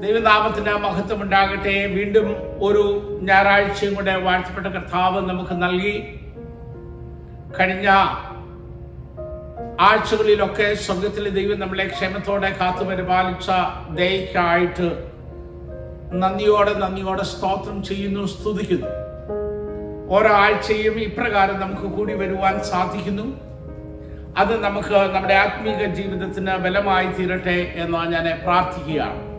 ദൈവനാമത്തിന് മഹത്വം ഉണ്ടാകട്ടെ വീണ്ടും ഒരു ഞായറാഴ്ചയും കൂടെ വാഴ്ത്തപ്പെട്ട കർത്താവ് നമുക്ക് നൽകി. കഴിഞ്ഞ ആഴ്ചകളിലൊക്കെ സ്വർഗത്തിലെ ദൈവം നമ്മളെ ക്ഷേമത്തോടെ കാത്തു പരിപാലിച്ച ദയക്കായിട്ട് നന്ദിയോടെ നന്ദിയോടെ സ്തോത്രം ചെയ്യുന്നു സ്തുതിക്കുന്നു. ഓരോ ആഴ്ചയും ഇപ്രകാരം നമുക്ക് കൂടി വരുവാൻ സാധിക്കുന്നു. അത് നമുക്ക് നമ്മുടെ ആത്മീക ജീവിതത്തിന് ബലമായി തീരട്ടെ എന്ന് ഞാൻ പ്രാർത്ഥിക്കുകയാണ്.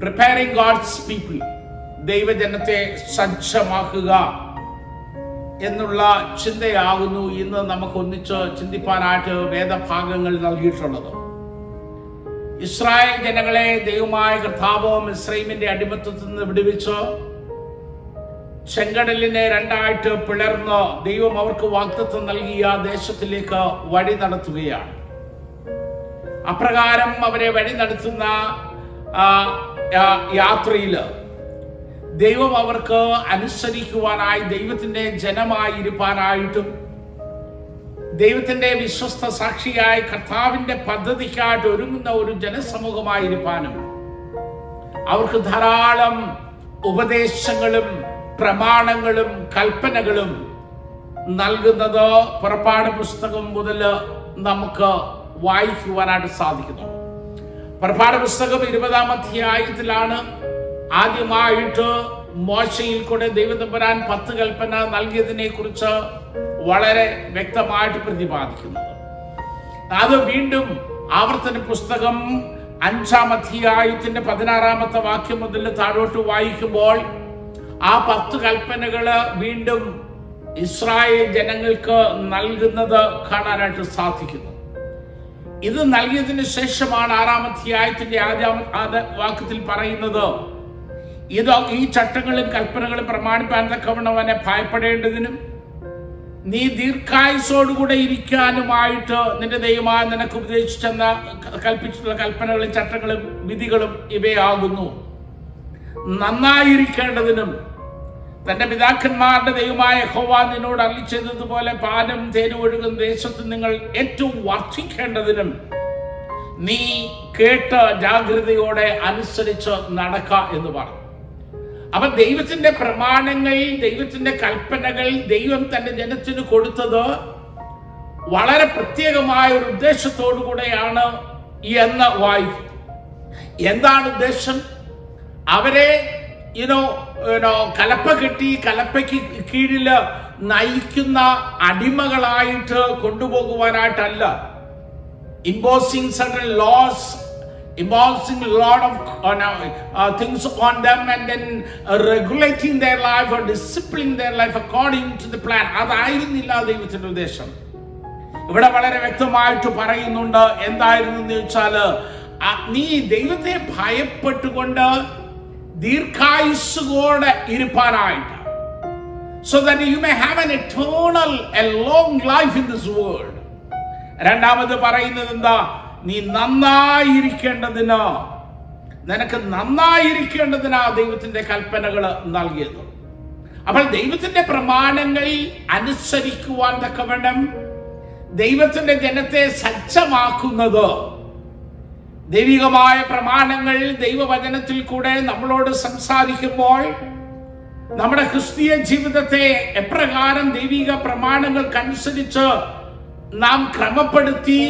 പ്രിപ്പയറിംഗ് ഗാഡ്സ് പീപ്പിൾ ദൈവജനത്തെ സജ്ജമാക്കുക എന്നുള്ള ചിന്തയാകുന്നു ഇന്ന് നമുക്ക് ഒന്നിച്ച് ചിന്തിപ്പാനായിട്ട് വേദഭാഗങ്ങൾ നൽകിയിട്ടുള്ളത്. ഇസ്രായേൽ ജനങ്ങളെ ദൈവമായ കർത്താവ് മിസ്രൈമിന്റെ അടിമത്തത്തിൽ നിന്ന് വിടുവിച്ച് ചെങ്കടലിനെ രണ്ടായിട്ട് പിളർന്ന് ദൈവം അവർക്ക് വാക്തത്വം നൽകിയ ദേശത്തിലേക്ക് വഴി നടത്തുകയാണ്. അപ്രകാരം അവരെ വഴി നടത്തുന്ന യാത്രയിൽ ദൈവം അവർക്ക് അനുസരിക്കുവാനായി ദൈവത്തിന്റെ ജനമായി ഇരുപ്പാനായിട്ടും ദൈവത്തിന്റെ വിശ്വസ്ത സാക്ഷിയായി കർത്താവിന്റെ പദ്ധതിക്കായിട്ട് ഒരുങ്ങുന്ന ഒരു ജനസമൂഹമായി ജനസമൂഹമായിരിക്കാനും അവർക്ക് ധാരാളം ഉപദേശങ്ങളും പ്രമാണങ്ങളും കൽപ്പനകളും നൽകുന്നത് പുറപ്പാട് പുസ്തകം മുതൽ നമുക്ക് വായിക്കുവാനായിട്ട് സാധിക്കുന്നു. പുറപ്പാട് പുസ്തകം ഇരുപതാം അധ്യായത്തിലാണ് ആദ്യമായിട്ട് മോശയിൽ കൂടെ ദൈവതമ്പരാൻ പത്ത് കൽപ്പന നൽകിയതിനെ കുറിച്ച് വളരെ വ്യക്തമായിട്ട് പ്രതിപാദിക്കുന്നത് അത് വീണ്ടും ആവർത്തന പുസ്തകം അഞ്ചാം അധ്യായത്തിന്റെ പതിനാറാമത്തെ വാക്യം മുതൽ താഴോട്ട് വായിക്കുമ്പോൾ ആ പത്ത് കൽപ്പനകൾ വീണ്ടും ഇസ്രായേൽ ജനങ്ങൾക്ക് നൽകുന്നത് കാണാനായിട്ട് സാധിക്കുന്നു. ഇത് നൽകിയതിന് ശേഷമാണ് ആറാം ആദ്യ ആദ്യ വാക്യത്തിൽ പറയുന്നത്. ഇത് ഈ ചട്ടങ്ങളും കൽപ്പനകളും പ്രമാണിപ്പാൻ തക്കവണ്ണം അവനെ ഭയപ്പെടേണ്ടതിനും നീ ദീർഘായുസോടുകൂടെ ഇരിക്കാനുമായിട്ട് നിന്റെ ദൈവമായ നിനക്ക് ഉപദേശിച്ചെന്ന കൽപ്പിച്ചിട്ടുള്ള കൽപ്പനകളും ചട്ടങ്ങളും വിധികളും ഇവയാകുന്നു. നന്നായിരിക്കേണ്ടതിനും തന്റെ പിതാക്കന്മാരുടെ ദൈവമായ ഹോവ നിന്നോട് അള്ളി ചെയ്തതുപോലെ പാലും തേനും ഒഴുകുന്ന ദേശത്ത് നിങ്ങൾ ഏറ്റവും വർദ്ധിക്കേണ്ടതിനും നീ കേട്ട് ജാഗ്രതയോടെ അനുസരിച്ച് നടക്ക എന്ന് പറഞ്ഞു. അപ്പൊ ദൈവത്തിന്റെ പ്രമാണങ്ങൾ ദൈവത്തിന്റെ കൽപ്പനകൾ ദൈവം തന്റെ ജനത്തിന് കൊടുത്തത് വളരെ പ്രത്യേകമായ ഒരു ഉദ്ദേശത്തോടു കൂടെയാണ് എന്ന വായിക്കും എന്താണ് ഉദ്ദേശം? അവരെ യുനോ യുനോ കലപ്പ കെട്ടി കലപ്പയ്ക്ക് കീഴിൽ നയിക്കുന്ന അടിമകളായിട്ട് കൊണ്ടുപോകുവാനായിട്ടല്ല imposing certain laws, imposing lot of uh, uh, things on them, and then uh, regulating life according to the plan. അതായിരുന്നില്ല ദൈവത്തിന്റെ ഉദ്ദേശം ഇവിടെ വളരെ വ്യക്തമായിട്ട് പറയുന്നുണ്ട് എന്തായിരുന്നു എന്ന് ചോദിച്ചാൽ ആ, നീ ദൈവത്തെ ഭയപ്പെട്ടുകൊണ്ട് ദീർഘായുസ്സുകോടെ ഇരുപ്പാനായിട്ട്. So that you may have an eternal a long life in this world രണ്ടാമത് പറയുന്നത് എന്താ? നീ നന്നായിരിക്കേണ്ടതിന് നിനക്ക് നന്നായിരിക്കേണ്ടതിനാ ദൈവത്തിന്റെ കൽപ്പനകൾ നൽകിയത്. അപ്പോൾ ദൈവത്തിന്റെ പ്രമാണങ്ങൾ അനുസരിക്കുവാൻ തക്കവണ്ണം ദൈവത്തിന്റെ ജനത്തെ സജ്ജമാക്കുന്നത് ദൈവികമായ പ്രമാണങ്ങൾ ദൈവവചനത്തിൽ കൂടെ നമ്മളോട് സംസാരിക്കുമ്പോൾ നമ്മുടെ ക്രിസ്തീയ ജീവിതത്തെ എപ്രകാരം ദൈവിക പ്രമാണങ്ങൾക്കനുസരിച്ച് നാം ക്രമപ്പെടുത്തി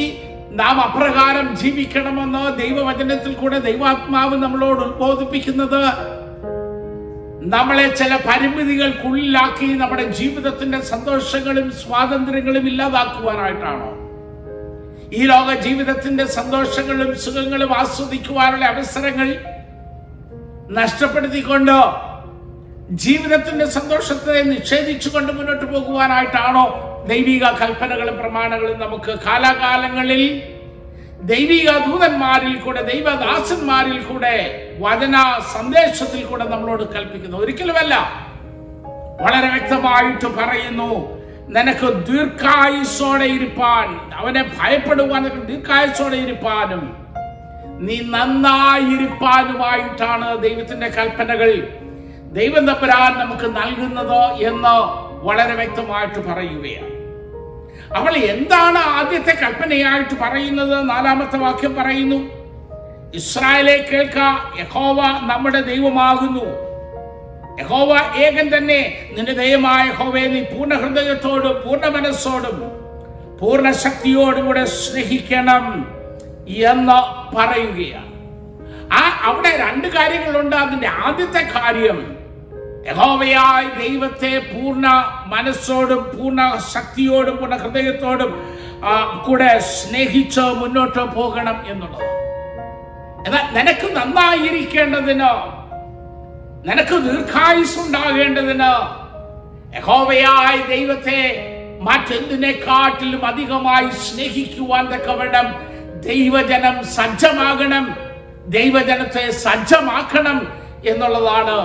നാം അപ്രകാരം ജീവിക്കണമെന്ന് ദൈവവചനത്തിൽ കൂടെ ദൈവാത്മാവ് നമ്മളോട് ഉത്ബോധിപ്പിക്കുന്നത് നമ്മളെ ചില പരിമിതികൾക്കുള്ളിലാക്കി നമ്മുടെ ജീവിതത്തിന്റെ സന്തോഷങ്ങളും സ്വാതന്ത്ര്യങ്ങളും ഇല്ലാതാക്കുവാനായിട്ടാണോ? ഈ ലോക ജീവിതത്തിന്റെ സന്തോഷങ്ങളും സുഖങ്ങളും ആസ്വദിക്കുവാനുള്ള അവസരങ്ങൾ നഷ്ടപ്പെടുത്തിക്കൊണ്ട് ജീവിതത്തിന്റെ സന്തോഷത്തെ നിഷേധിച്ചുകൊണ്ട് മുന്നോട്ട് പോകുവാനായിട്ടാണോ ദൈവിക കൽപ്പനകളും പ്രമാണങ്ങളും നമുക്ക് കാലാകാലങ്ങളിൽ ദൈവിക ദൂതന്മാരിൽ കൂടെ ദൈവദാസന്മാരിൽ കൂടെ വചന സന്ദേശത്തിൽ കൂടെ നമ്മളോട് കൽപ്പിക്കുന്നു. ഒരിക്കലുമല്ല. വളരെ വ്യക്തമായിട്ട് പറയുന്നു. നിനക്ക് ദീർഘായുസോടെ ഇരിപ്പാൻ അവനെ ഭയപ്പെടുവാൻ ദീർഘായുസോടെ ഇരിപ്പാനും നീ നന്നായിരിപ്പാനുമായിട്ടാണ് ദൈവത്തിന്റെ കൽപ്പനകൾ. ദൈവം തമ്പരാൻ നമുക്ക് നൽകുന്നത് എന്ന് വളരെ വ്യക്തമായിട്ട് പറയുകയാണ്. അവൾ എന്താണ് ആദ്യത്തെ കൽപ്പനയായിട്ട് പറയുന്നത്? നാലാമത്തെ വാക്യം പറയുന്നു ഇസ്രായേലെ കേൾക്ക യഹോവ നമ്മുടെ ദൈവമാകുന്നു. യഹോവ ഏകൻ തന്നെ. നിന്റെ ദൈവമായ യഹോവയെ നീ പൂർണ ഹൃദയത്തോടും പൂർണ മനസ്സോടും പൂർണ ശക്തിയോടും കൂടെ സ്നേഹിക്കണം എന്ന് പറയുകയാണ്. ആ അവിടെ രണ്ട് കാര്യങ്ങളുണ്ട്. അതിന്റെ ആദ്യത്തെ കാര്യം യഹോവയായ ദൈവത്തെ പൂർണ മനസ്സോടും പൂർണ ശക്തിയോടും പൂർണ ഹൃദയത്തോടും കൂടെ സ്നേഹിച്ച് മുന്നോട്ട് പോകണം എന്നുള്ളത് എന്നാൽ നിനക്ക് നന്നായിരിക്കേണ്ടതിന് നിനക്ക് ദീർഘായുസ് ഉണ്ടാകേണ്ടതിന് യഹോവയായ ദൈവത്തെ മറ്റെന്തിനെക്കാട്ടിലും അധികമായി സ്നേഹിക്കുവാൻ തക്കവണ്ണം ദൈവജനം സജ്ജമാകണം ദൈവജനത്തെ സജ്ജമാക്കണം എന്നുള്ളതാണ്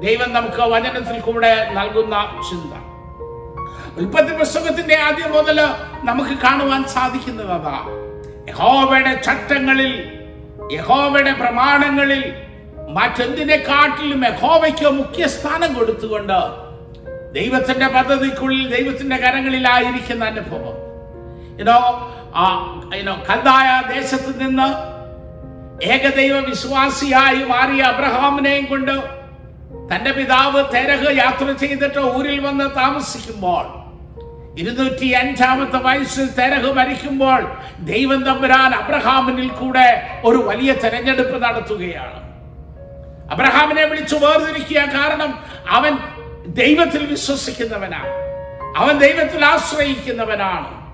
ദൈവം നമുക്ക് വചനത്തിൽ കൂടെ നൽകുന്ന ചിന്ത. ഉൽപ്പത്തി പുസ്തകത്തിന്റെ ആദ്യം മുതൽ നമുക്ക് കാണുവാൻ സാധിക്കുന്നത് അതാ. യഹോവയുടെ ചട്ടങ്ങളിൽ യഹോവയുടെ പ്രമാണങ്ങളിൽ മറ്റെന്തിനെക്കാട്ടിലും യഹോവയ്ക്ക് മുഖ്യ സ്ഥാനം കൊടുത്തുകൊണ്ട് ദൈവത്തിന്റെ പദ്ധതിക്കുള്ളിൽ ദൈവത്തിന്റെ കരങ്ങളിലായിരിക്കുന്ന അനുഭവം. ഇതോ ഇനോ കന്തായ ദേശത്ത് നിന്ന് ഏകദൈവ വിശ്വാസിയായി മാറിയ അബ്രഹാമിനെയും കൊണ്ട് തന്റെ പിതാവ് തെരഹ് യാത്ര ചെയ്തിട്ട് ഊരിൽ വന്ന് താമസിക്കുമ്പോൾ ഇരുന്നൂറ്റി അഞ്ചാമത്തെ വയസ്സിൽ തെരഹ് മരിക്കുമ്പോൾ ദൈവം തമ്പുരാൻ അബ്രഹാമിനിൽ കൂടെ ഒരു വലിയ തെരഞ്ഞെടുപ്പ് നടത്തുകയാണ്. അബ്രഹാമിനെ വിളിച്ചു വേർതിരിക്കുക കാരണം അവൻ ദൈവത്തിൽ വിശ്വസിക്കുന്നവനാണ്. അവൻ ദൈവത്തിൽ ആശ്രയിക്കുന്നവനാണ്.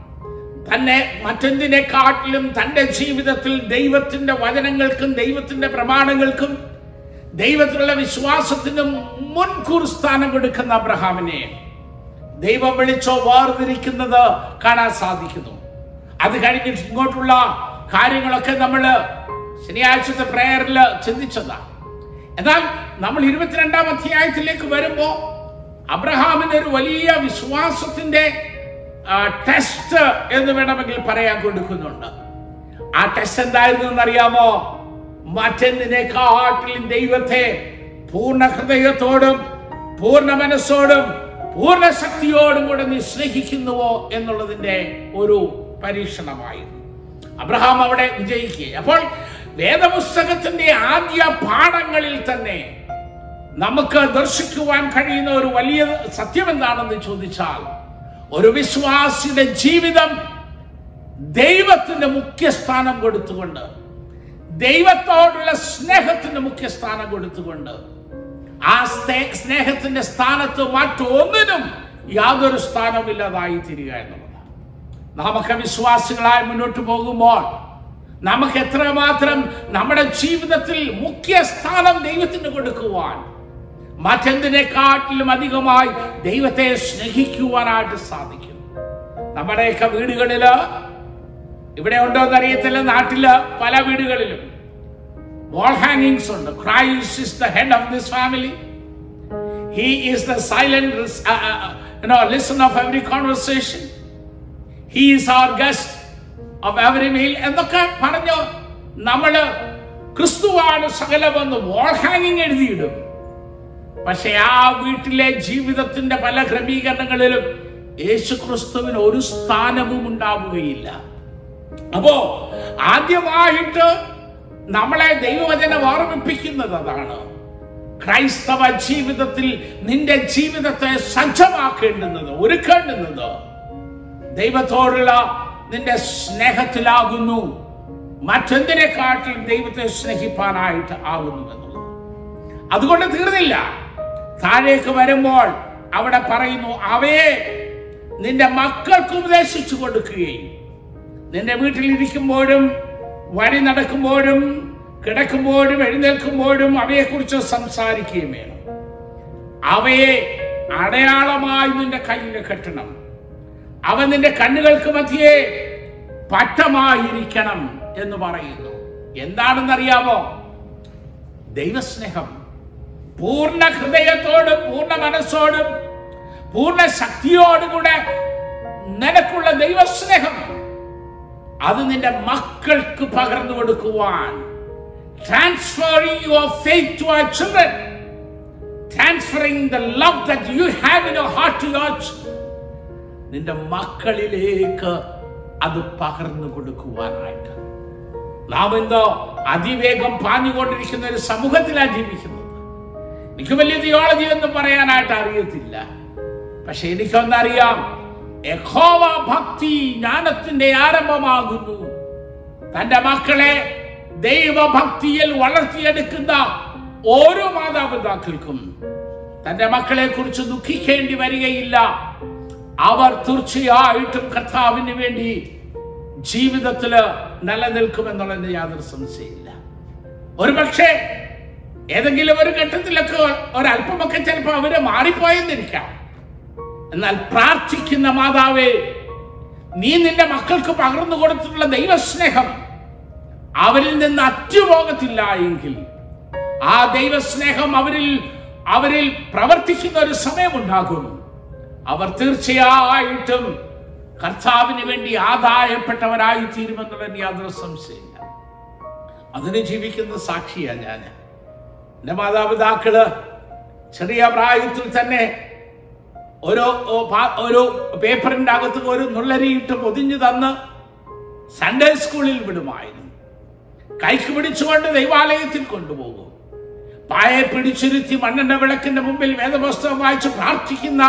തന്നെ മറ്റെന്തിനെക്കാട്ടിലും തന്റെ ജീവിതത്തിൽ ദൈവത്തിന്റെ വചനങ്ങൾക്കും ദൈവത്തിന്റെ പ്രമാണങ്ങൾക്കും ദൈവത്തിലുള്ള വിശ്വാസത്തിനും മുൻകൂർ സ്ഥാനം കൊടുക്കുന്ന അബ്രഹാമിനെ ദൈവം വിളിച്ചോ വേർതിരിക്കുന്നത് കാണാൻ സാധിക്കുന്നു. അത് കഴിഞ്ഞിട്ട് ഇങ്ങോട്ടുള്ള കാര്യങ്ങളൊക്കെ നമ്മൾ ശനിയാഴ്ചത്തെ പ്രേയറിൽ ചിന്തിച്ചതാണ് എന്നാൽ നമ്മൾ ഇരുപത്തിരണ്ടാം അധ്യായത്തിലേക്ക് വരുമ്പോ അബ്രഹാമിന് ഒരു വലിയ വിശ്വാസത്തിന്റെ ടെസ്റ്റ് എന്ന് വേണമെങ്കിൽ പറയാൻ കൊടുക്കുന്നുണ്ട്. ആ ടെസ്റ്റ് എന്തായിരുന്നു എന്നറിയാമോ? മറ്റെന്തിനേക്കാട്ടിലും ദൈവത്തെ പൂർണ ഹൃദയത്തോടും പൂർണ മനസ്സോടും പൂർണ ശക്തിയോടും കൂടെ നീ സ്നേഹിക്കുന്നുവോ എന്നുള്ളതിന്റെ ഒരു പരീക്ഷണമായിരുന്നു. അബ്രഹാം അവിടെ വിജയിക്കുക അപ്പോൾ വേദപുസ്തകത്തിന്റെ ആദ്യ പാഠങ്ങളിൽ തന്നെ നമുക്ക് ദർശിക്കുവാൻ കഴിയുന്ന ഒരു വലിയ സത്യം എന്താണെന്ന് ചോദിച്ചാൽ ഒരു വിശ്വാസിയുടെ ജീവിതം ദൈവത്തിന്റെ മുഖ്യസ്ഥാനം കൊടുത്തുകൊണ്ട് ദൈവത്തോടുള്ള സ്നേഹത്തിന്റെ മുഖ്യസ്ഥാനം കൊടുത്തുകൊണ്ട് ആ സ്നേ- സ്നേഹത്തിന്റെ സ്ഥാനത്ത് മറ്റൊന്നിനും യാതൊരു സ്ഥാനമില്ലാതായി തീരുക എന്നുള്ളതാണ്. നമുക്ക് വിശ്വാസികളായി മുന്നോട്ട് പോകുമ്പോൾ നമുക്ക് എത്രമാത്രം നമ്മുടെ ജീവിതത്തിൽ മുഖ്യ സ്ഥാനം ദൈവത്തിന് കൊടുക്കുവാൻ മറ്റെന്തിനെക്കാട്ടിലും അധികമായി ദൈവത്തെ സ്നേഹിക്കുവാനായിട്ട് സാധിക്കും. നമ്മുടെയൊക്കെ വീടുകളിൽ ഇവിടെ ഉണ്ടോ എന്നറിയത്തില്ല നാട്ടിൽ പല വീടുകളിലും വാൾ ഹാങ്ങിങ്സ് ഉണ്ട്. Christ is the head of this family he is the silent listen of every conversation he is our guest of every meal എന്നൊക്കെ പറഞ്ഞു നമ്മൾ ക്രിസ്തുവാണ് സകലമെന്ന് വാൾ ഹാങ്ങിങ് എഴുതിയിടും. പക്ഷെ ആ വീട്ടിലെ ജീവിതത്തിന്റെ പല ക്രമീകരണങ്ങളിലും യേശു ക്രിസ്തുവിന് ഒരു സ്ഥാനവും ഉണ്ടാവുകയില്ല. അപ്പോ ആദ്യമായിട്ട് നമ്മളെ ദൈവവചനം ഓർമ്മിപ്പിക്കുന്നത് അതാണ്. ക്രൈസ്തവ ജീവിതത്തിൽ നിന്റെ ജീവിതത്തെ സജ്ജമാക്കേണ്ടുന്നത് ഒരുക്കേണ്ടുന്നത്. ദൈവത്തോടുള്ള നിന്റെ സ്നേഹത്തിലാകുന്നു. മറ്റെന്തിനെക്കാട്ടിലും ദൈവത്തെ സ്നേഹിപ്പാനായിട്ട് ആകുന്നു എന്നുള്ളത്. അതുകൊണ്ട് തീർന്നില്ല. താഴേക്ക് വരുമ്പോൾ അവിടെ പറയുന്നു അവയെ നിന്റെ മക്കൾക്ക് ഉപദേശിച്ചു കൊടുക്കുകയും നിന്റെ വീട്ടിലിരിക്കുമ്പോഴും വഴി നടക്കുമ്പോഴും കിടക്കുമ്പോഴും എഴുന്നേൽക്കുമ്പോഴും അവയെക്കുറിച്ച് സംസാരിക്കുകയും വേണം. അവയെ അടയാളമായി നിന്റെ കയ്യിൽ കെട്ടണം. അവ നിന്റെ കണ്ണുകൾക്ക് മധ്യേ പട്ടമായിരിക്കണം എന്ന് പറയുന്നു. എന്താണെന്നറിയാമോ? ദൈവസ്നേഹം പൂർണ ഹൃദയത്തോടും പൂർണ മനസ്സോടും പൂർണ ശക്തിയോടും കൂടെ നിനക്കുള്ള ദൈവസ്നേഹം അത് നിന്റെ മക്കൾക്ക് പകർന്നു കൊടുക്കുവാൻ. Transferring your faith to our children transferring the love that you have in your heart to your നിന്റെ മക്കളിലേക്ക് അത് പകർന്നു കൊടുക്കുവാനായിട്ട്. നാം എന്തോ അതിവേഗം പാഞ്ഞുകൊണ്ടിരിക്കുന്ന ഒരു സമൂഹത്തിലാണ് ജീവിക്കുന്നത്. എനിക്ക് വലിയ തിയോളജി ഒന്നും പറയാനായിട്ട് അറിയത്തില്ല. പക്ഷെ എനിക്കൊന്നറിയാം യഹോവ ഭക്തി ജ്ഞാനത്തിന്റെ ആരംഭമാകുന്നു. തന്റെ മക്കളെ ദൈവഭക്തിയിൽ വളർത്തിയെടുക്കുന്ന ഓരോ മാതാപിതാക്കൾക്കും തന്റെ മക്കളെ കുറിച്ച് ദുഃഖിക്കേണ്ടി വരികയില്ല. അവർ തീർച്ചയായിട്ടും കർത്താവിന് വേണ്ടി ജീവിതത്തിൽ നിലനിൽക്കുമെന്നുള്ളതിന് യാതൊരു സംശയമില്ല ഒരു പക്ഷേ ഏതെങ്കിലും ഒരു ഘട്ടത്തിലൊക്കെ ഒരല്പമൊക്കെ ചിലപ്പോൾ അവർ മാറിപ്പോയെന്നിരിക്കാം. എന്നാൽ പ്രാർത്ഥിക്കുന്ന മാതാവേ നീ നിന്റെ മക്കൾക്ക് പകർന്നു കൊടുത്തിട്ടുള്ള ദൈവസ്നേഹം അവരിൽ നിന്ന് അറ്റുപോകത്തില്ല എങ്കിൽ ആ ദൈവസ്നേഹം അവരിൽ അവരിൽ പ്രവർത്തിക്കുന്ന ഒരു സമയമുണ്ടാകും. അവർ തീർച്ചയായിട്ടും കർത്താവിന് വേണ്ടി ആദായപ്പെട്ടവരായി തീരുമെന്നുള്ള യാതൊരു സംശയമില്ല. അതിന് ജീവിക്കുന്ന സാക്ഷിയാ ഞാൻ എന്റെ മാതാപിതാക്കൾ ചെറിയ പ്രായത്തിൽ തന്നെ ഒരു ഒരു അകത്ത് ഒരു നുള്ളരിയിട്ട് പൊതിഞ്ഞു തന്ന് സൺഡേ സ്കൂളിൽ വിടുമായിരുന്നു. കൈക്ക് പിടിച്ചുകൊണ്ട് ദൈവാലയത്തിൽ കൊണ്ടുപോകും. പായെ പിടിച്ചിരുത്തി മണ്ണെണ്ണ വിളക്കിന്റെ മുമ്പിൽ വേദപുസ്തകം വായിച്ച് പ്രാർത്ഥിക്കുന്ന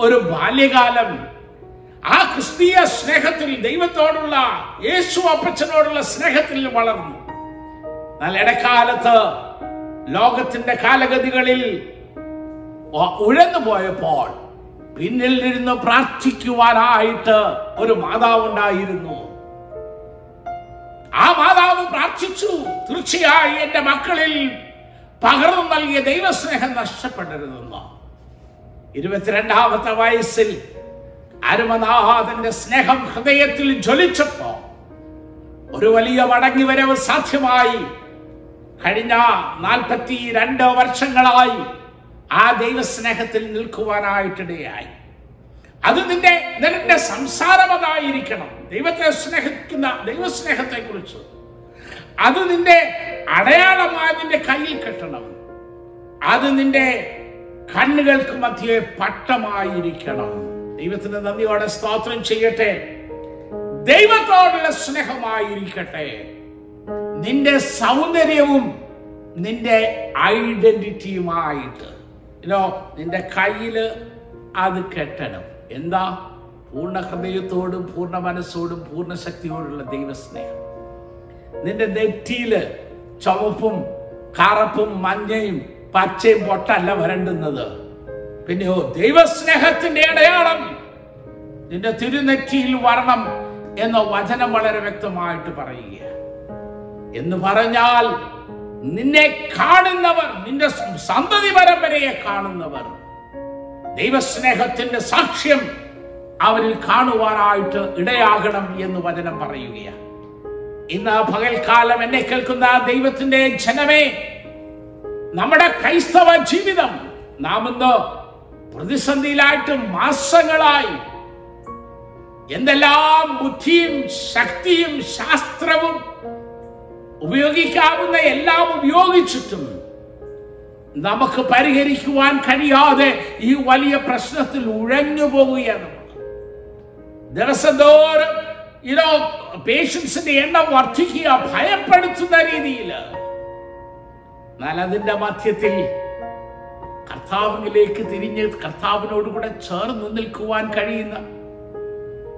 ഒരു ബാല്യകാലം. ആ ക്രിസ്തീയ സ്നേഹത്തിൽ ദൈവത്തോടുള്ള യേശു അപ്പച്ചനോടുള്ള സ്നേഹത്തിൽ വളർന്നു. എന്നാൽ ഇടക്കാലത്ത് ലോകത്തിന്റെ കാലഗതികളിൽ ഉഴന്നു പോയപ്പോൾ പിന്നിൽ ഇരുന്ന് പ്രാർത്ഥിക്കുവാനായിട്ട് ഒരു മാതാവുണ്ടായിരുന്നു. ആ മാതാവ് പ്രാർത്ഥിച്ചു തീർച്ചയായും എന്റെ മക്കളിൽ പകർന്നു നൽകിയ ദൈവസ്നേഹം നഷ്ടപ്പെടരുതെന്ന്. ഇരുപത്തിരണ്ടാമത്തെ വയസ്സിൽ അരുമനാഥന്റെ സ്നേഹം ഹൃദയത്തിൽ ജ്വലിച്ചപ്പോ ഒരു വലിയ മടങ്ങി വരവ് സാധ്യമായി. കഴിഞ്ഞ നാൽപ്പത്തി രണ്ട് വർഷങ്ങളായി ആ ദൈവസ്നേഹത്തിൽ നിൽക്കുവാനായിട്ടിടയായി. അത് നിന്റെ നിന്റെ സംസാരം അതായിരിക്കണം. ദൈവത്തെ സ്നേഹിക്കുന്ന ദൈവസ്നേഹത്തെ കുറിച്ച് അത് നിന്റെ അടയാളമായി നിന്റെ കയ്യിൽ കെട്ടണം. അത് നിന്റെ കണ്ണുകൾക്ക് മധ്യേ പട്ടമായിരിക്കണം. ദൈവത്തിന് നന്ദിയോടെ സ്തോത്രം ചെയ്യട്ടെ. ദൈവത്തോടുള്ള സ്നേഹമായിരിക്കട്ടെ. നിന്റെ സൗന്ദര്യവും നിന്റെ ഐഡന്റിറ്റിയുമായിട്ട്. ഇല്ലോ നിന്റെ കയ്യിൽ അത് കെട്ടണം. എന്താ? പൂർണ ഹൃദയത്തോടും പൂർണ മനസ്സോടും പൂർണ ശക്തിയോടുള്ള ദൈവസ്നേഹം. നിന്റെ നെറ്റിയിൽ ചുവപ്പും കറുപ്പും മഞ്ഞയും പച്ചയും പൊട്ടല്ല വരണ്ടുന്നത്. പിന്നെയോ ദൈവസ്നേഹത്തിന്റെ അടയാളം. നിന്റെ തിരുനെറ്റിയിൽ വരണം എന്ന വചനം വളരെ വ്യക്തമായിട്ട് പറയുക എന്ന് പറഞ്ഞാൽ നിന്നെ കാണുന്നവർ നിന്റെ സന്തതി പരമ്പരയെ കാണുന്നവർ ദൈവസ്നേഹത്തിന്റെ സാക്ഷ്യം അവരിൽ കാണുവാനായിട്ട് ഇടയാകണം എന്ന് വചനം പറയുകയാണ്. ഇന്ന് പകൽക്കാലം എന്നെ കേൾക്കുന്ന ദൈവത്തിന്റെ ജനമേ നമ്മുടെ ക്രൈസ്തവ ജീവിതം നാം ഇന്ന് പ്രതിസന്ധിയിലായിട്ട് മാസങ്ങളായി എന്തെല്ലാം ബുദ്ധിയും ശക്തിയും ശാസ്ത്രവും ഉപയോഗിക്കാവുന്ന എല്ലാം ഉപയോഗിച്ചിട്ടും നമുക്ക് പരിഹരിക്കുവാൻ കഴിയാതെ ഈ വലിയ പ്രശ്നത്തിൽ ഉഴഞ്ഞു പോവുകയാണ്. ദിവസം തോറും ഇതോ പേഷ്യൻസിന്റെ എണ്ണം വർദ്ധിക്കുക ഭയപ്പെടുത്തുന്ന രീതിയിൽ എന്നാൽ അതിന്റെ മധ്യത്തിൽ കർത്താവിലേക്ക് തിരിഞ്ഞ് കർത്താവിനോട് കൂടെ ചേർന്ന് നിൽക്കുവാൻ കഴിയുന്ന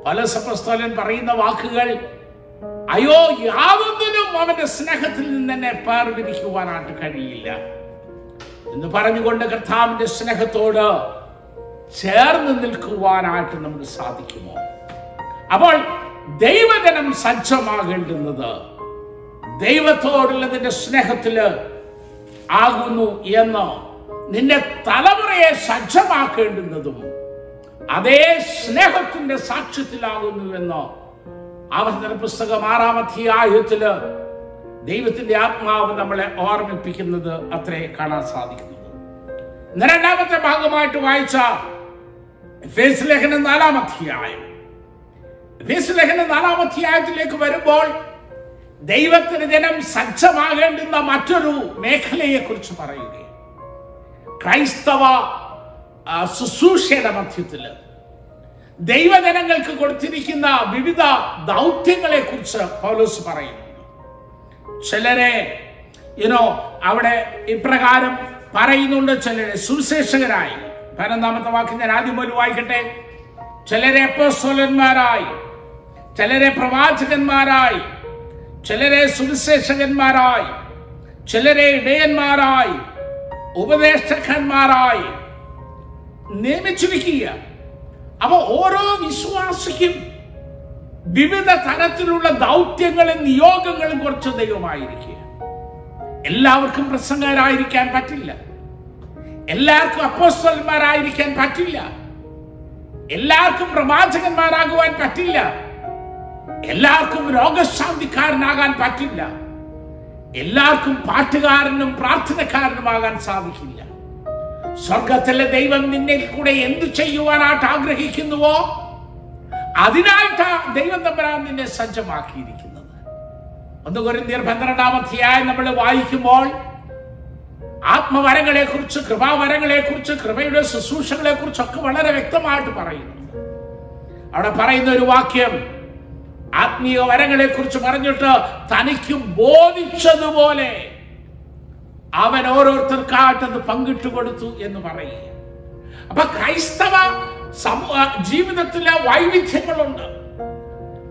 പല സപ്രസ്തോലൻ പറയുന്ന വാക്കുകൾ അയ്യോ യാതൊന്നിനും അവന്റെ സ്നേഹത്തിൽ നിന്ന് തന്നെ വേർതിരിക്കുവാനായിട്ട് കഴിയില്ല. എന്ന് പറഞ്ഞുകൊണ്ട് കർത്താവിന്റെ സ്നേഹത്തോട് ചേർന്ന് നിൽക്കുവാനായിട്ട് നമുക്ക് സാധിക്കുമോ? അപ്പോൾ ദൈവജനം സജ്ജമാകേണ്ടുന്നത് ദൈവത്തോടുള്ളതിന്റെ സ്നേഹത്തിൽ ആകുന്നു എന്ന് നിന്റെ തലമുറയെ സജ്ജമാക്കേണ്ടുന്നതും അതേ സ്നേഹത്തിന്റെ സാക്ഷ്യത്തിലാകുന്നു എന്ന് ആവർത്തന പുസ്തകം ആറാം അധ്യായത്തിൽ ദൈവത്തിന്റെ ആത്മാവ് നമ്മളെ ഓർമ്മിപ്പിക്കുന്നത് അത്രേ കാണാൻ സാധിക്കുന്നത് രണ്ടാമത്തെ ഭാഗമായിട്ട് വായിച്ച എഫേസ് ലേഖനം നാലാം അധ്യായം. എഫേസ് ലേഖനം നാലാം അധ്യായത്തിലേക്ക് വരുമ്പോൾ ദൈവത്തിന് ജനം സജ്ജമാകേണ്ടുന്ന മറ്റൊരു മേഖലയെ കുറിച്ച് പറയുകയും ക്രൈസ്തവ ശുശ്രൂഷയുടെ മധ്യത്തിൽ ദൈവജനങ്ങൾക്ക് കൊടുത്തിരിക്കുന്ന വിവിധ ദൗത്യങ്ങളെ കുറിച്ച് പൗലോസ് പറയുന്നുണ്ട് ചിലരെ യുനോ അവിടെ ഇപ്രകാരം പറയുന്നുണ്ട് ചിലരെ സുവിശേഷകരായി. പതിനൊന്നാമത്തെ വാക്ക് ഞാൻ ആദ്യം പോലും വായിക്കട്ടെ. ചിലരെ അപ്പോസ്തലന്മാരായി ചിലരെ പ്രവാചകന്മാരായി ചിലരെ സുവിശേഷകന്മാരായി ചിലരെ ഇടയന്മാരായി ഉപദേഷ്ടന്മാരായി നിയമിച്ചിരിക്കുക അവ ഓരോ വിശ്വാസിക്കും വിവിധ തരത്തിലുള്ള ദൗത്യങ്ങളും നിയോഗങ്ങളും കുറച്ച് ദൈവമായിരിക്കുക എല്ലാവർക്കും പ്രസംഗരായിരിക്കാൻ പറ്റില്ല. എല്ലാവർക്കും അപ്പോസ്വന്മാരായിരിക്കാൻ പറ്റില്ല. എല്ലാവർക്കും പ്രവാചകന്മാരാകുവാൻ പറ്റില്ല. എല്ലാവർക്കും രോഗശാന്തിക്കാരനാകാൻ പറ്റില്ല. എല്ലാവർക്കും പാട്ടുകാരനും പ്രാർത്ഥനക്കാരനുമാകാൻ സാധിക്കില്ല. സ്വർഗത്തിലെ ദൈവം നിന്നിൽ കൂടെ എന്തു ചെയ്യുവാനായിട്ട് ആഗ്രഹിക്കുന്നുവോ? അതിനായിട്ടാ ദൈവം തമ്പരാൻ നിന്നെ സജ്ജമാക്കിയിരിക്കുന്നത്. ഒന്ന് കൊരിന്തിയർ പന്ത്രണ്ടാം അധ്യായം നമ്മൾ വായിക്കുമ്പോൾ ആത്മവരങ്ങളെ കുറിച്ച് കൃപാവരങ്ങളെ കുറിച്ച് കൃപയുടെ ശുശ്രൂഷകളെ കുറിച്ചൊക്കെ വളരെ വ്യക്തമായിട്ട് പറയുന്നു. അവിടെ പറയുന്ന ഒരു വാക്യം ആത്മീയ വരങ്ങളെ കുറിച്ച് പറഞ്ഞിട്ട് തനിക്കും ബോധിച്ചതുപോലെ അവൻ ഓരോരുത്തർക്കായിട്ടത് പങ്കിട്ടു കൊടുത്തു എന്ന് പറയുക. അപ്പൊ ക്രൈസ്തവ ജീവിതത്തിലെ വൈവിധ്യങ്ങളുണ്ട്.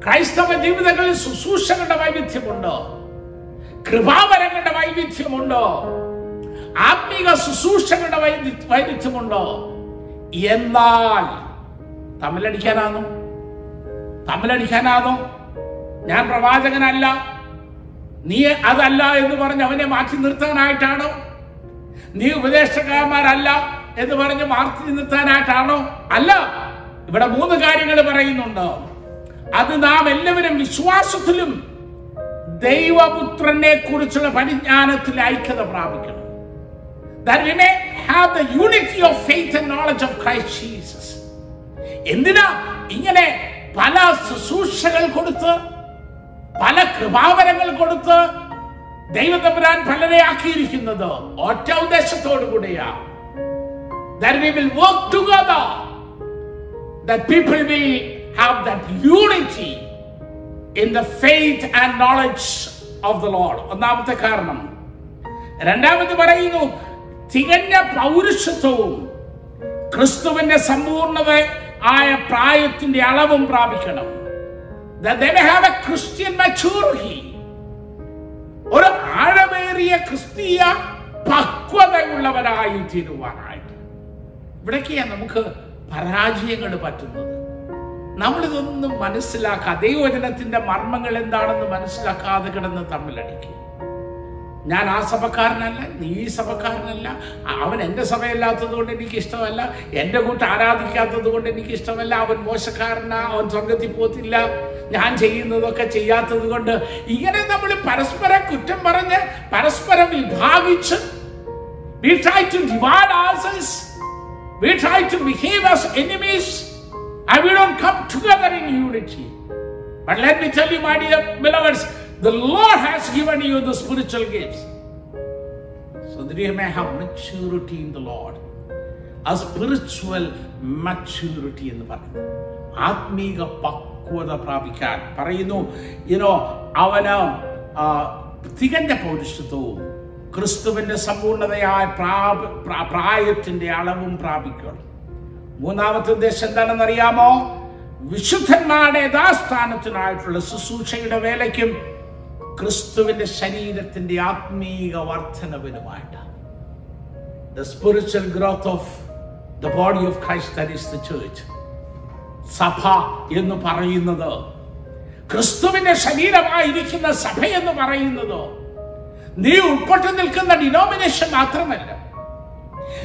ക്രൈസ്തവ ജീവിതങ്ങളിൽ ശുശ്രൂഷകളുടെ വൈവിധ്യമുണ്ട്. കൃപാവരങ്ങളുടെ വൈവിധ്യമുണ്ട്. ആത്മീക ശുശ്രൂഷകളുടെ വൈവിധ്യമുണ്ടോ. എന്നാൽ തമ്മിലടിക്കാനാണോ? തമ്മിലടിക്കാനാണോ ഞാൻ പ്രവാചകനല്ല. നീ അതല്ല എന്ന് പറഞ്ഞ് അവനെ മാറ്റി നിർത്താനായിട്ടാണോ? നീ ഉപദേശകന്മാരല്ല എന്ന് പറഞ്ഞ് മാറ്റി നിർത്താനായിട്ടാണോ? അല്ല ഇവിടെ മൂന്ന് കാര്യങ്ങൾ പറയുന്നുണ്ട്. അത് നാം എല്ലാവരും വിശ്വാസത്തിലും ദൈവപുത്രനെ കുറിച്ചുള്ള പരിജ്ഞാനത്തിൽ ഐക്യത പ്രാപിക്കണം. That we may have the unity of faith and knowledge of Christ Jesus. എന്തിനാ ഇങ്ങനെ പല ശുശ്രൂഷകൾ കൊടുത്ത് പല കൃപാവരങ്ങൾ കൊടുത്ത് ദൈവതമ്പുരാൻ പലരെ ആക്കിയിരിക്കുന്നത് ഒറ്റ ഉദ്ദേശത്തോടു കൂടിയാ. Will work together that people have that unity in the faith and knowledge of the Lord. ഒന്നാമത്തെ കാരണം രണ്ടാമത് പറയുന്നു തികഞ്ഞ പൗരുഷത്വവും ക്രിസ്തുവിന്റെ സമ്പൂർണത ആയ പ്രായത്തിന്റെ അളവും പ്രാപിക്കണം. Christian maturity. ഒരു ആഴമേറിയ ക്രിസ്തീയ പക്വതയുള്ളവരായി തീരുവാനായിട്ട് ഇവിടേക്കാണ് നമുക്ക് പരാജയങ്ങൾ പറ്റുന്നത്. നമ്മളിതൊന്നും മനസ്സിലാക്കാതെ ദൈവവചനത്തിന്റെ മർമ്മങ്ങൾ എന്താണെന്ന് മനസ്സിലാക്കാതെ കിടന്ന് തമ്മിലടിക്കും. ഞാൻ ആ സഭക്കാരനല്ല നീ ഈ സഭക്കാരനല്ല. അവൻ എന്റെ സഭയല്ലാത്തത് കൊണ്ട് എനിക്ക് ഇഷ്ടമല്ല എന്റെ കൂട്ട് ആരാധിക്കാത്തത് കൊണ്ട് എനിക്ക് ഇഷ്ടമല്ല അവൻ മോശക്കാരനാ അവൻ സ്വർഗത്തിൽ പോത്തില്ല. ഞാൻ ചെയ്യുന്നതൊക്കെ ചെയ്യാത്തത് കൊണ്ട് ഇങ്ങനെ നമ്മൾ പരസ്പരം കുറ്റം പറഞ്ഞ് പരസ്പരം വിഭാഗിച്ച് we try to divide we try to enemies and we don't come together in unity. But let me tell you my dear the Lord has given you the spiritual gifts. So that you may have maturity in the Lord. A spiritual maturity എന്ന് പറയുന്നത് ആത്മീക പക്വത പ്രാപിക്കാൻ. പറയുന്നു ഇനോ അവന് തികഞ്ഞ പൗരുഷത്വവും ക്രിസ്തുവിന്റെ സമ്പൂർണതയായ പ്രായത്തിന്റെ അളവും പ്രാപിക്കണം. മൂന്നാമത്തെ ഉദ്ദേശം എന്താണെന്ന് അറിയാമോ വിശുദ്ധന്മാരുടെ യഥാസ്ഥാനത്തിനായിട്ടുള്ള ശുശ്രൂഷയുടെ വേലയ്ക്കും ക്രിസ്തുവിന്റെ ശരീരത്തിന്റെ ആത്മീക വർധനവിനുമായിട്ട് the spiritual growth of the body of Christ that church സഭ എന്ന് പറയുന്നത് ക്രിസ്തുവിന്റെ ശരീരമായിരിക്കുന്ന സഭ എന്ന് പറയുന്നത് നീ ഉൾപ്പെട്ടു നിൽക്കുന്ന ഡിനോമിനേഷൻ മാത്രമല്ല.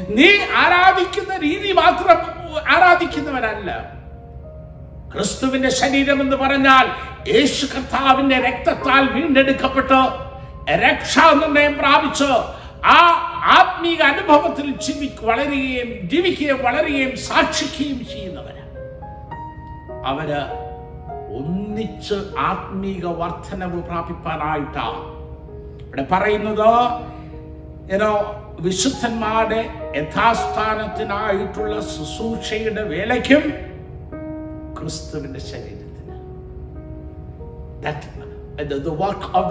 നീ ആരാധിക്കുന്ന രീതി മാത്രം ആരാധിക്കുന്നവരല്ല. ക്രിസ്തുവിന്റെ ശരീരം എന്ന് പറഞ്ഞാൽ യേശു കർത്താവിന്റെ രക്തത്താൽ വീണ്ടെടുക്കപ്പെട്ട് രക്ഷാനിർണയം പ്രാപിച്ച് ആ ആത്മീക അനുഭവത്തിൽ ജീവി വളരുകയും ജീവിക്കുകയും വളരുകയും സാക്ഷിക്കുകയും ചെയ്യുന്നവര്. അവർ ഒന്നിച്ച് ആത്മീക വർധനവ് പ്രാപിപ്പാനായിട്ടാ. ഇവിടെ പറയുന്നത് ഏനോ വിശുദ്ധന്മാരുടെ യഥാസ്ഥാനത്തിനായിട്ടുള്ള ശുശ്രൂഷയുടെ വേലയ്ക്കും ക്രിസ്തുവിന്റെ ശരീരത്തിന്. That, the, the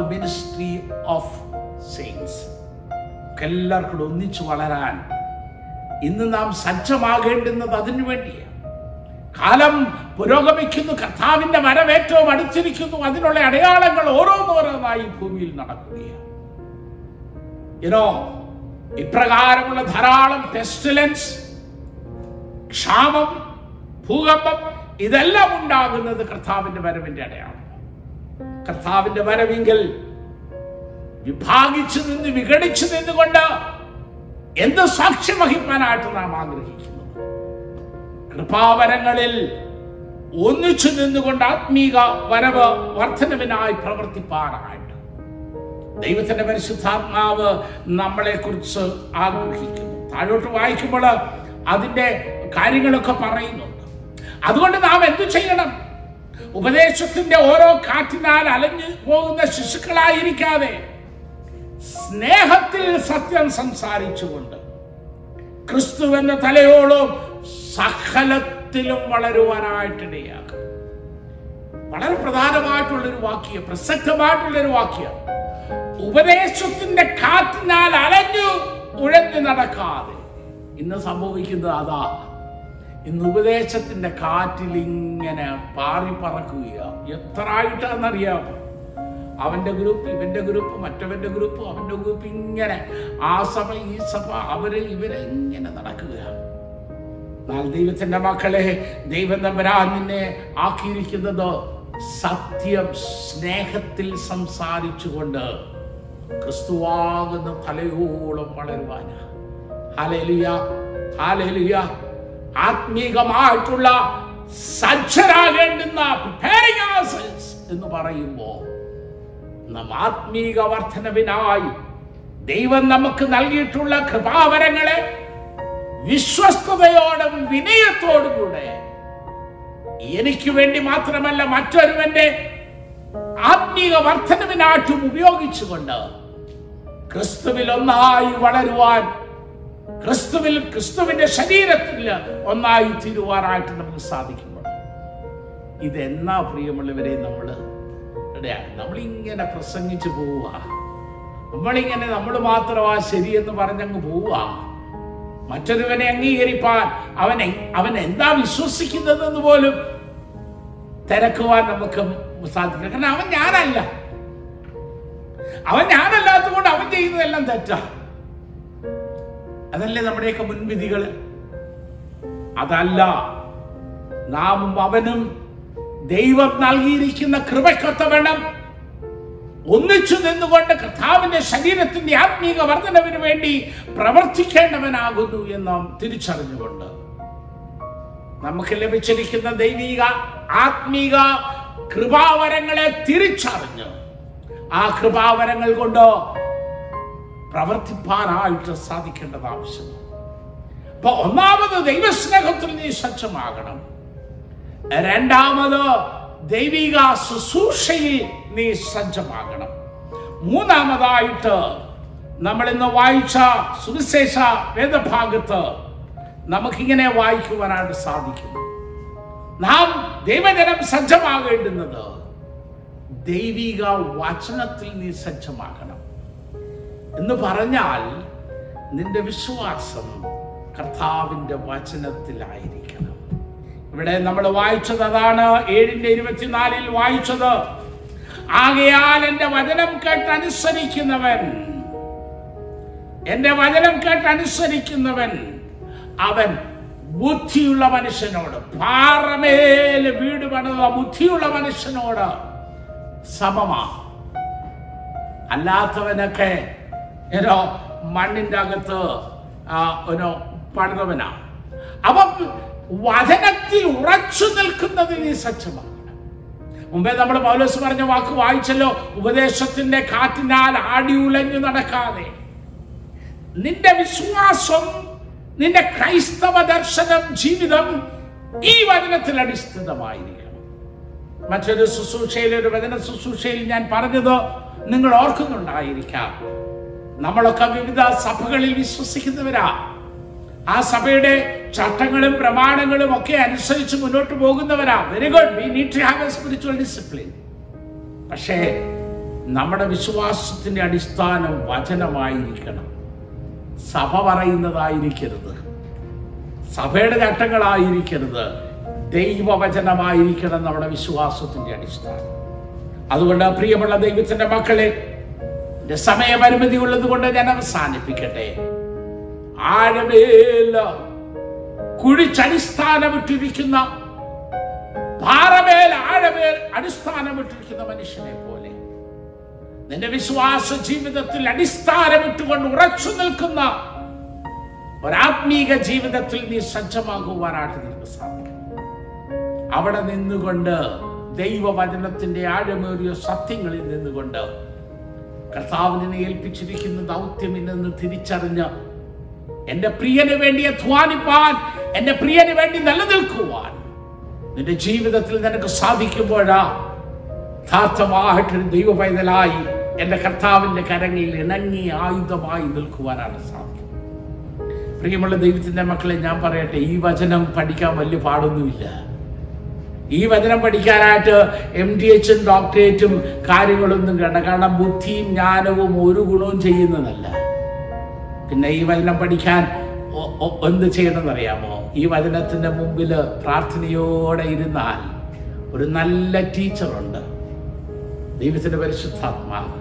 ministry of saints. എല്ലാവർക്കും ഒന്നിച്ചു വളരാൻ ഇന്ന് നാം സജ്ജമാകേണ്ടുന്നത് അതിനു വേണ്ടിയാണ് കാലം പുരോഗമിക്കുന്നു കർത്താവിന്റെ വരവേറ്റവും അടുത്തിരിക്കുന്നു അതിനുള്ള അടയാളങ്ങൾ ഓരോന്നോരോന്നായി ഭൂമിയിൽ നടക്കുകയാണ് ഇപ്രകാരമുള്ള ധാരാളം പെസ്റ്റിലൻസ് ക്ഷാമം ഭൂകമ്പം ഇതെല്ലാം ഉണ്ടാകുന്നത് കർത്താവിന്റെ വരവിന്റെ അടയാളം. കർത്താവിന്റെ വരവെങ്കിൽ വിഭാഗിച്ചു നിന്ന് വിഘടിച്ചു നിന്നുകൊണ്ട് എന്ത് സാക്ഷ്യം വഹിക്കാനായിട്ട് നാം ആഗ്രഹിക്കുന്നു? കൃപാവരങ്ങളിൽ ഒന്നിച്ചു നിന്നുകൊണ്ട് ആത്മീക വരവ് വർധനവിനായി പ്രവർത്തിപ്പാനായിട്ട് ദൈവത്തിന്റെ പരിശുദ്ധാത്മാവ് നമ്മളെ കുറിച്ച് ആഗ്രഹിക്കുന്നു. താഴോട്ട് വായിക്കുമ്പോൾ അതിന്റെ കാര്യങ്ങളൊക്കെ പറയുന്നുണ്ട് അതുകൊണ്ട് നാം എന്തു ചെയ്യണം? ഉപദേശത്തിന്റെ ഓരോ കാറ്റിനാൽ അലഞ്ഞു പോകുന്ന ശിശുക്കളായിരിക്കാതെ സ്നേഹത്തിൽ സത്യം സംസാരിച്ചുകൊണ്ട് ക്രിസ്തു എന്ന തലയോളം സകലത്തിലും വളരുവാനായിട്ടിടയാകും വളരെ പ്രധാനമായിട്ടുള്ളൊരു വാക്യ പ്രസക്തമായിട്ടുള്ളൊരു വാക്യ. ഉപദേശത്തിന്റെ കാറ്റിനാൽ അലഞ്ഞു ഉഴഞ്ഞു നടക്കാതെ ഇന്ന് സംഭവിക്കുന്നത് അതാ. ഇന്ന് ഉപദേശത്തിന്റെ കാറ്റിൽ ഇങ്ങനെ പാറി പറക്കുകയോ എത്ര ആയിട്ടാണെന്നറിയാം അവന്റെ ഗ്രൂപ്പ് ഇവന്റെ ഗ്രൂപ്പ് മറ്റവന്റെ ഗ്രൂപ്പ് അവന്റെ ഗ്രൂപ്പ് ഇങ്ങനെ ആ സഭ ഈ സഭ അവർ ഇവരെ ഇങ്ങനെ നടക്കുക എന്നാൽ ദൈവത്തിന്റെ മക്കളെ ദൈവം തമ്പരാൻ നിന്നെ ആക്കിയിരിക്കുന്നത് സത്യം സ്നേഹത്തിൽ സംസാരിച്ചുകൊണ്ട് ക്രിസ്തുവാകുന്ന തലയോളം വളരുവാനാ. ഹാലേലിയ ഹാലേലുയ ആത്മീകമായിട്ടുള്ള സജ്ജരാകേണ്ടുന്ന എന്ന് പറയുമ്പോൾ നാം ആത്മീക വർധനവിനായി ദൈവം നമുക്ക് നൽകിയിട്ടുള്ള കൃപാവരങ്ങളെ വിശ്വസ്തയോടും വിനയത്തോടും കൂടെ എനിക്ക് വേണ്ടി മാത്രമല്ല മറ്റൊരുവന്റെ ആത്മീക വർധനവിനായിട്ടും ഉപയോഗിച്ചുകൊണ്ട് ക്രിസ്തുവിൽ ഒന്നായി വളരുവാൻ ക്രിസ്തുവിൽ ക്രിസ്തുവിന്റെ ശരീരത്തിൽ ഒന്നായി തീരുവാനായിട്ട് നമുക്ക് സാധിക്കുമ്പോൾ. ഇതെന്നാ പ്രിയമുള്ളവരെ നമ്മൾ നമ്മളിങ്ങനെ പ്രസംഗിച്ചു പോവുക. നമ്മളിങ്ങനെ നമ്മൾ മാത്രമാ ശരിയെന്ന് പറഞ്ഞങ്ങ് പോവുക. മറ്റൊരുവനെ അംഗീകരിപ്പാൻ അവനെ അവൻ എന്താ വിശ്വസിക്കുന്നതെന്ന് പോലും തിരക്കുവാൻ നമുക്ക് സാധിക്കില്ല. കാരണം അവൻ ഞാനല്ല. അവൻ ഞാനല്ലാത്തത് കൊണ്ട് അവൻ ചെയ്യുന്നതെല്ലാം തെറ്റാ. അതല്ലേ നമ്മുടെയൊക്കെ മുൻവിധികൾ അതല്ല. നാമും അവനും ദൈവം നൽകിയിരിക്കുന്ന കൃപക്കൊത്ത വേണം ഒന്നിച്ചു നിന്നുകൊണ്ട് കർത്താവിന്റെ ശരീരത്തിന്റെ ആത്മീക വർധനവിന് വേണ്ടി പ്രവർത്തിക്കേണ്ടവനാകുന്നു എന്ന് നാം തിരിച്ചറിഞ്ഞുകൊണ്ട് നമുക്ക് ലഭിച്ചിരിക്കുന്ന ദൈവിക ആത്മീക കൃപാവരങ്ങളെ തിരിച്ചറിഞ്ഞ് ആ കൃപാവരങ്ങൾ കൊണ്ട് പ്രവർത്തിപ്പാനായിട്ട് സാധിക്കേണ്ടത് ആവശ്യമാണ്. അപ്പൊ ഒന്നാമത് ദൈവസ്നേഹത്തിൽ നീ സജ്ജമാകണം. രണ്ടാമത് ദൈവിക ശുശ്രൂഷയിൽ നീ സജ്ജമാകണം. മൂന്നാമതായിട്ട് നമ്മൾ ഇന്ന് വായിച്ച സുവിശേഷ വേദഭാഗത്ത് നമുക്കിങ്ങനെ വായിക്കുവാനായിട്ട് സാധിക്കും. നാം ദൈവജനം സജ്ജമാകേണ്ടുന്നത് ദൈവിക വചനത്തിൽ നീ സജ്ജമാകണം. എന്ന് പറഞ്ഞാൽ നിന്റെ വിശ്വാസം കർത്താവിന്റെ വചനത്തിലായിരിക്കണം. ഇവിടെ നമ്മൾ വായിച്ചത് അതാണ് ഏഴിന്റെ ഇരുപത്തിനാലിൽ വായിച്ചത്. ആകയാൽ എന്റെ വചനം കേട്ട് അനുസരിക്കുന്നവൻ എന്റെ വചനം കേട്ട് അനുസരിക്കുന്നവൻ അവൻ ബുദ്ധിയുള്ള മനുഷ്യനോട് പാറമേൽ വീട് പണിത ബുദ്ധിയുള്ള മനുഷ്യനോട് സമമാ. അല്ലാത്തവനൊക്കെ ഏനോ മണ്ണിന്റെ അകത്ത് ഒരു പണിതവനാ അപ്പം വചനത്തിൽ ഉറച്ചു നിൽക്കുന്നതിൽ നീ സജ്ജമാകണം. മുമ്പേ നമ്മൾ പൗലോസ് പറഞ്ഞ വാക്ക് വായിച്ചല്ലോ ഉപദേശത്തിന്റെ കാറ്റിനാൽ ആടി ഉലഞ്ഞു നടക്കാതെ. നിന്റെ വിശ്വാസം നിന്റെ ക്രൈസ്തവ ദർശനം ജീവിതം ഈ വചനത്തിൽ അടിസ്ഥിതമായിരിക്കണം. മറ്റൊരു ശുശ്രൂഷയിൽ ഒരു വചന ശുശ്രൂഷയിൽ ഞാൻ പറഞ്ഞത് നിങ്ങൾ ഓർക്കുന്നുണ്ടായിരിക്കാം. നമ്മളൊക്കെ വിവിധ സഭകളിൽ വിശ്വസിക്കുന്നവരാ. ആ സഭയുടെ ചട്ടങ്ങളും പ്രമാണങ്ങളും ഒക്കെ അനുസരിച്ച് മുന്നോട്ട് പോകുന്നവരാ. Very good we need to have a spiritual discipline പക്ഷേ നമ്മുടെ വിശ്വാസത്തിന്റെ അടിസ്ഥാനം വചനമായിരിക്കണം. സഭ പറയുന്നതായിരിക്കരുത്. സഭയുടെ ചട്ടങ്ങളായിരിക്കരുത്. ദൈവവചനമായിരിക്കണം നമ്മുടെ വിശ്വാസത്തിന്റെ അടിസ്ഥാനം. അതുകൊണ്ട് പ്രിയമുള്ള ദൈവത്തിന്റെ മക്കളെ സമയപരിമിതി ഉള്ളത് കൊണ്ട് ഞാൻ അവസാനിപ്പിക്കട്ടെ. ആഴമേല കുഴിച്ചടിസ്ഥാനമിട്ടിരിക്കുന്ന പാറമേൽ ആഴമേൽ അടിസ്ഥാനമിട്ടിരിക്കുന്ന മനുഷ്യനെ പോലെ നിന്റെ വിശ്വാസ ജീവിതത്തിൽ അടിസ്ഥാനമിട്ടുകൊണ്ട് ഉറച്ചു നിൽക്കുന്ന ഒരാത്മീക ജീവിതത്തിൽ നീ സജ്ജമാകുവാനായിട്ട് നിനക്ക് സാധിക്കും. അവിടെ നിന്നുകൊണ്ട് ദൈവവചനത്തിന്റെ ആഴമേറിയ സത്യങ്ങളിൽ നിന്നുകൊണ്ട് കർത്താവിനെ ഏൽപ്പിച്ചിരിക്കുന്ന ദൗത്യം ഇന്നെന്ന് തിരിച്ചറിഞ്ഞ് എന്റെ പ്രിയന് വേണ്ടി അധ്വാനിപ്പാൻ എന്റെ പ്രിയന് വേണ്ടി നിലനിൽക്കുവാൻ നിന്റെ ജീവിതത്തിൽ നിനക്ക് സാധിക്കുമ്പോഴാ യഥാർത്ഥമായിട്ടൊരു ദൈവ പൈതലായി എന്റെ കർത്താവിന്റെ കരങ്ങളിൽ ഇണങ്ങി ആയുധമായി നിൽക്കുവാനാണ് സാധിക്കുന്നത് പ്രിയമുള്ള ദൈവത്തിന്റെ മക്കളെ ഞാൻ പറയട്ടെ ഈ വചനം പഠിക്കാൻ വലിയ പാടൊന്നുമില്ല. ഈ വചനം പഠിക്കാനായിട്ട് എം ഡി എച്ചും ഡോക്ടറേറ്റും കാര്യങ്ങളൊന്നും വേണ്ട. കാരണം ബുദ്ധിയും ജ്ഞാനവും ഒരു ഗുണവും ചെയ്യുന്നതല്ല. പിന്നെ ഈ വചനം പഠിക്കാൻ എന്ത് ചെയ്യണമെന്നറിയാമോ? ഈ വചനത്തിന്റെ മുമ്പിൽ പ്രാർത്ഥനയോടെ ഇരുന്നാൽ ഒരു നല്ല ടീച്ചറുണ്ട്. ദൈവത്തിന്റെ പരിശുദ്ധാത്മാവ്.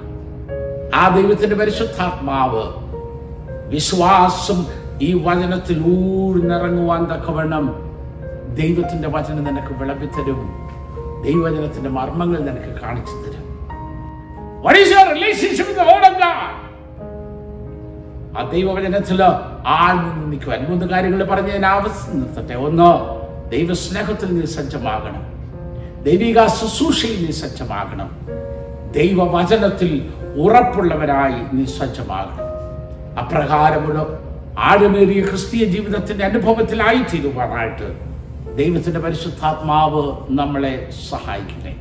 ആ ദൈവത്തിന്റെ പരിശുദ്ധാത്മാവ് വിശ്വാസം ഈ വചനത്തിൽ ഊർന്നിറങ്ങുവാൻ തക്കവണ്ണം ദൈവത്തിന്റെ വചനം നിനക്ക് വിളമ്പിത്തരും. ദൈവജനത്തിന്റെ മർമ്മങ്ങൾ നിനക്ക് കാണിച്ചു തരും? ആ ദൈവവചനത്തിൽ ആഴ്ന്നു നിൽക്കുവാൻ മൂന്ന് കാര്യങ്ങൾ പറഞ്ഞ് ഞാൻ ആവശ്യം നിർത്തട്ടെ. ഒന്ന് ദൈവസ്നേഹത്തിൽ നീ സജ്ജമാകണം. ദൈവിക ശുശ്രൂഷയിൽ നീ സജ്ജമാകണം. ദൈവവചനത്തിൽ ഉറപ്പുള്ളവരായി നീ സജ്ജമാകണം. അപ്രകാരമുള്ള ആഴമേറിയ ക്രിസ്തീയ ജീവിതത്തിന്റെ അനുഭവത്തിലായി തീരുവാനായിട്ട് ദൈവത്തിന്റെ പരിശുദ്ധാത്മാവ് നമ്മളെ സഹായിക്കട്ടെ.